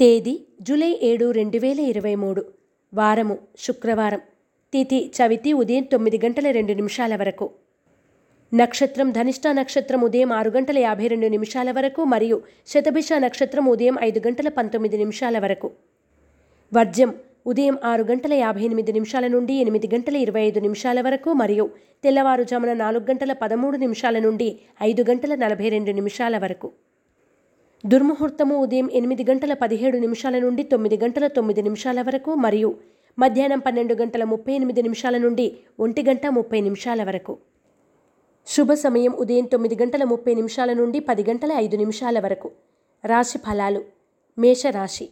తేదీ జూలై ఏడు రెండు వేల ఇరవై మూడు. వారము శుక్రవారం. తిథి చవితి ఉదయం తొమ్మిది గంటల రెండు నిమిషాల వరకు. నక్షత్రం ధనిష్ట నక్షత్రం ఉదయం ఆరు గంటల యాభై రెండు నిమిషాల వరకు మరియు శతభిష నక్షత్రం ఉదయం ఐదు గంటల పంతొమ్మిది నిమిషాల వరకు. వర్జ్యం ఉదయం ఆరు గంటల యాభై ఎనిమిది నిమిషాల నుండి ఎనిమిది గంటల ఇరవై ఐదు నిమిషాల వరకు మరియు తెల్లవారుజామున నాలుగు గంటల పదమూడు నిమిషాల నుండి ఐదు గంటల నలభై రెండు నిమిషాల వరకు. దుర్ముహూర్తము ఉదయం ఎనిమిది గంటల పదిహేడు నిమిషాల నుండి తొమ్మిది గంటల తొమ్మిది నిమిషాల వరకు మరియు మధ్యాహ్నం పన్నెండు గంటల ముప్పై ఎనిమిది నిమిషాల నుండి ఒంటి గంట ముప్పై నిమిషాల వరకు. శుభ సమయం ఉదయం తొమ్మిది గంటల ముప్పై నిమిషాల నుండి పది గంటల ఐదు నిమిషాల వరకు. రాశి ఫలాలు. మేషరాశి.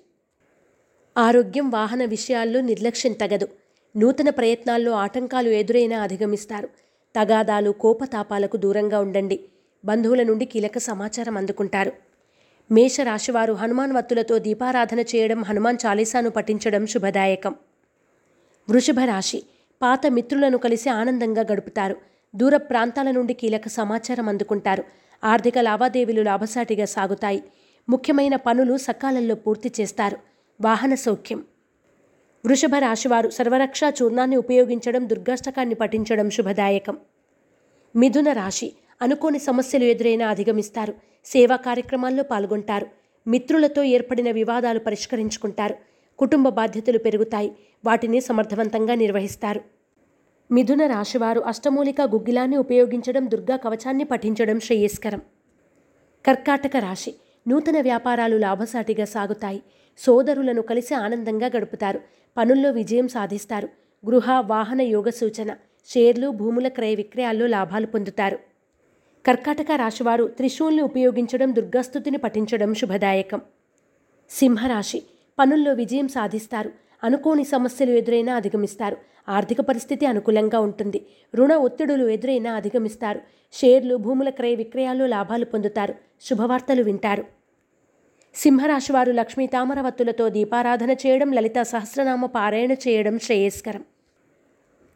ఆరోగ్యం వాహన విషయాల్లో నిర్లక్ష్యం తగదు. నూతన ప్రయత్నాల్లో ఆటంకాలు ఎదురైనా అధిగమిస్తారు. తగాదాలు కోపతాపాలకు దూరంగా ఉండండి. బంధువుల నుండి కీలక సమాచారం అందుకుంటారు. మేషరాశివారు హనుమాన్ వత్తులతో దీపారాధన చేయడం హనుమాన్ చాలీసాను పఠించడం శుభదాయకం. వృషభ రాశి పాత మిత్రులను కలిసి ఆనందంగా గడుపుతారు. దూర ప్రాంతాల నుండి కీలక సమాచారం అందుకుంటారు. ఆర్థిక లావాదేవీలు లాభసాటిగా సాగుతాయి. ముఖ్యమైన పనులు సకాలంలో పూర్తి చేస్తారు. వాహన సౌఖ్యం. వృషభ రాశివారు సర్వరక్షా చూర్ణాన్ని ఉపయోగించడం దుర్గాష్టకాన్ని పఠించడం శుభదాయకం. మిథున రాశి అనుకోని సమస్యలు ఎదురైనా అధిగమిస్తారు. సేవా కార్యక్రమాల్లో పాల్గొంటారు. మిత్రులతో ఏర్పడిన వివాదాలు పరిష్కరించుకుంటారు. కుటుంబ బాధ్యతలు పెరుగుతాయి. వాటిని సమర్థవంతంగా నిర్వహిస్తారు. మిథున రాశివారు అష్టమూలిక గుగ్గిలాన్ని ఉపయోగించడం దుర్గా కవచాన్ని పఠించడం శ్రేయస్కరం. కర్కాటక రాశి నూతన వ్యాపారాలు లాభసాటిగా సాగుతాయి. సోదరులను కలిసి ఆనందంగా గడుపుతారు. పనుల్లో విజయం సాధిస్తారు. గృహ వాహన యోగ సూచన. షేర్లు భూముల క్రయ విక్రయాల్లో లాభాలు పొందుతారు. కర్కాటక రాశివారు త్రిశూల్ని ఉపయోగించడం దుర్గాస్థుతిని పఠించడం శుభదాయకం. సింహరాశి పనుల్లో విజయం సాధిస్తారు. అనుకోని సమస్యలు ఎదురైనా అధిగమిస్తారు. ఆర్థిక పరిస్థితి అనుకూలంగా ఉంటుంది. రుణ ఒత్తిడులు ఎదురైనా అధిగమిస్తారు. షేర్లు భూముల క్రయ విక్రయాల్లో లాభాలు పొందుతారు. శుభవార్తలు వింటారు. సింహరాశివారు లక్ష్మీ తామరవత్తులతో దీపారాధన చేయడం లలిత సహస్రనామ పారాయణ చేయడం శ్రేయస్కరం.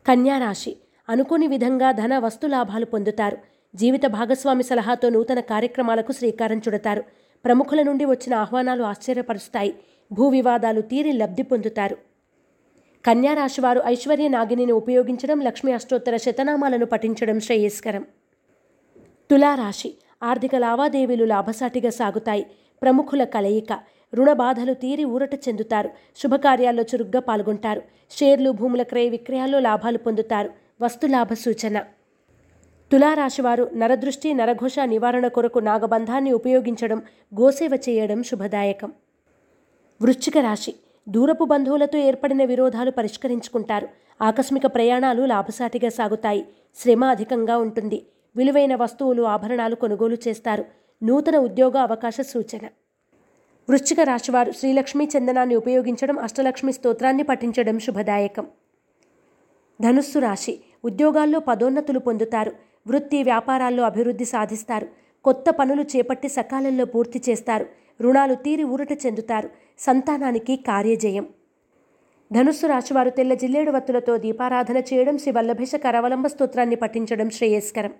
కన్యారాశి అనుకోని విధంగా ధన వస్తు లాభాలు పొందుతారు. జీవిత భాగస్వామి సలహాతో నూతన కార్యక్రమాలకు శ్రీకారం చుడతారు. ప్రముఖుల నుండి వచ్చిన ఆహ్వానాలు ఆశ్చర్యపరుస్తాయి. భూ వివాదాలు తీరి లబ్ధి పొందుతారు. కన్యారాశివారు ఐశ్వర్య నాగిని ఉపయోగించడం లక్ష్మీ అష్టోత్తర శతనామాలను పఠించడం శ్రేయస్కరం. తులారాశి ఆర్థిక లావాదేవీలు లాభసాటిగా సాగుతాయి. ప్రముఖుల కలయిక రుణ బాధలు తీరి ఊరట చెందుతారు. శుభకార్యాల్లో చురుగ్గా పాల్గొంటారు. షేర్లు భూముల క్రయ విక్రయాల్లో లాభాలు పొందుతారు. వస్తులాభ సూచన. తులారాశివారు నరదృష్టి నరఘోష నివారణ కొరకు నాగబంధాన్ని ఉపయోగించడం గోసేవ చేయడం శుభదాయకం. వృశ్చిక రాశి దూరపు బంధువులతో ఏర్పడిన విరోధాలు పరిష్కరించుకుంటారు. ఆకస్మిక ప్రయాణాలు లాభసాటిగా సాగుతాయి. శ్రమ అధికంగా ఉంటుంది. విలువైన వస్తువులు ఆభరణాలు కొనుగోలు చేస్తారు. నూతన ఉద్యోగ అవకాశ సూచన. వృశ్చిక రాశివారు శ్రీలక్ష్మీ చందనాన్ని ఉపయోగించడం అష్టలక్ష్మి స్తోత్రాన్ని పఠించడం శుభదాయకం. ధనుస్సు రాశి ఉద్యోగాల్లో పదోన్నతులు పొందుతారు. వృత్తి వ్యాపారాల్లో అభివృద్ధి సాధిస్తారు. కొత్త పనులు చేపట్టి సకాలంలో పూర్తి చేస్తారు. రుణాలు తీరి ఊరట చెందుతారు. సంతానానికి కార్యజయం. ధనుస్సు రాశివారు తెల్ల జిల్లేడు వత్తులతో దీపారాధన చేయడం శ్రీ వల్లభేష కరవలంబ స్తోత్రాన్ని పఠించడం శ్రేయస్కరం.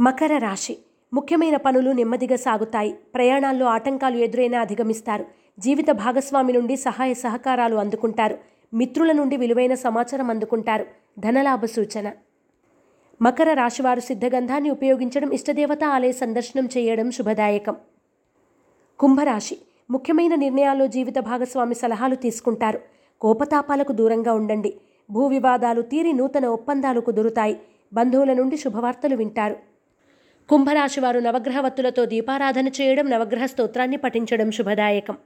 మకర రాశి. ముఖ్యమైన పనులు నెమ్మదిగా సాగుతాయి. ప్రయాణాల్లో ఆటంకాలు ఎదురైనా అధిగమిస్తారు. జీవిత భాగస్వామి నుండి సహాయ సహకారాలు అందుకుంటారు. మిత్రుల నుండి విలువైన సమాచారం అందుకుంటారు. ధనలాభ సూచన. మకర రాశివారు సిద్ధగంధాన్ని ఉపయోగించడం ఇష్టదేవత ఆలయ సందర్శనం చేయడం శుభదాయకం. కుంభరాశి. ముఖ్యమైన నిర్ణయాల్లో జీవిత భాగస్వామి సలహాలు తీసుకుంటారు. కోపతాపాలకు దూరంగా ఉండండి. భూ వివాదాలు తీరి నూతన ఒప్పందాలు కుదురుతాయి. బంధువుల నుండి శుభవార్తలు వింటారు. కుంభరాశివారు నవగ్రహవత్తులతో దీపారాధన చేయడం నవగ్రహ స్తోత్రాన్ని పఠించడం శుభదాయకం.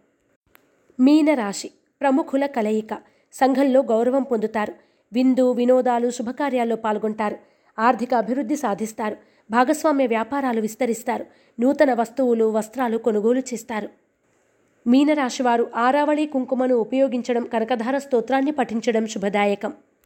మీనరాశి. ప్రముఖుల కలయిక. సంఘంలో గౌరవం పొందుతారు. విందు వినోదాలు శుభకార్యాల్లో పాల్గొంటారు. ఆర్థిక అభివృద్ధి సాధిస్తారు. భాగస్వామ్య వ్యాపారాలు విస్తరిస్తారు. నూతన వస్తువులు వస్త్రాలు కొనుగోలు చేస్తారు. మీనరాశివారు ఆరావళి కుంకుమను ఉపయోగించడం కనకధార స్తోత్రాన్ని పఠించడం శుభదాయకం.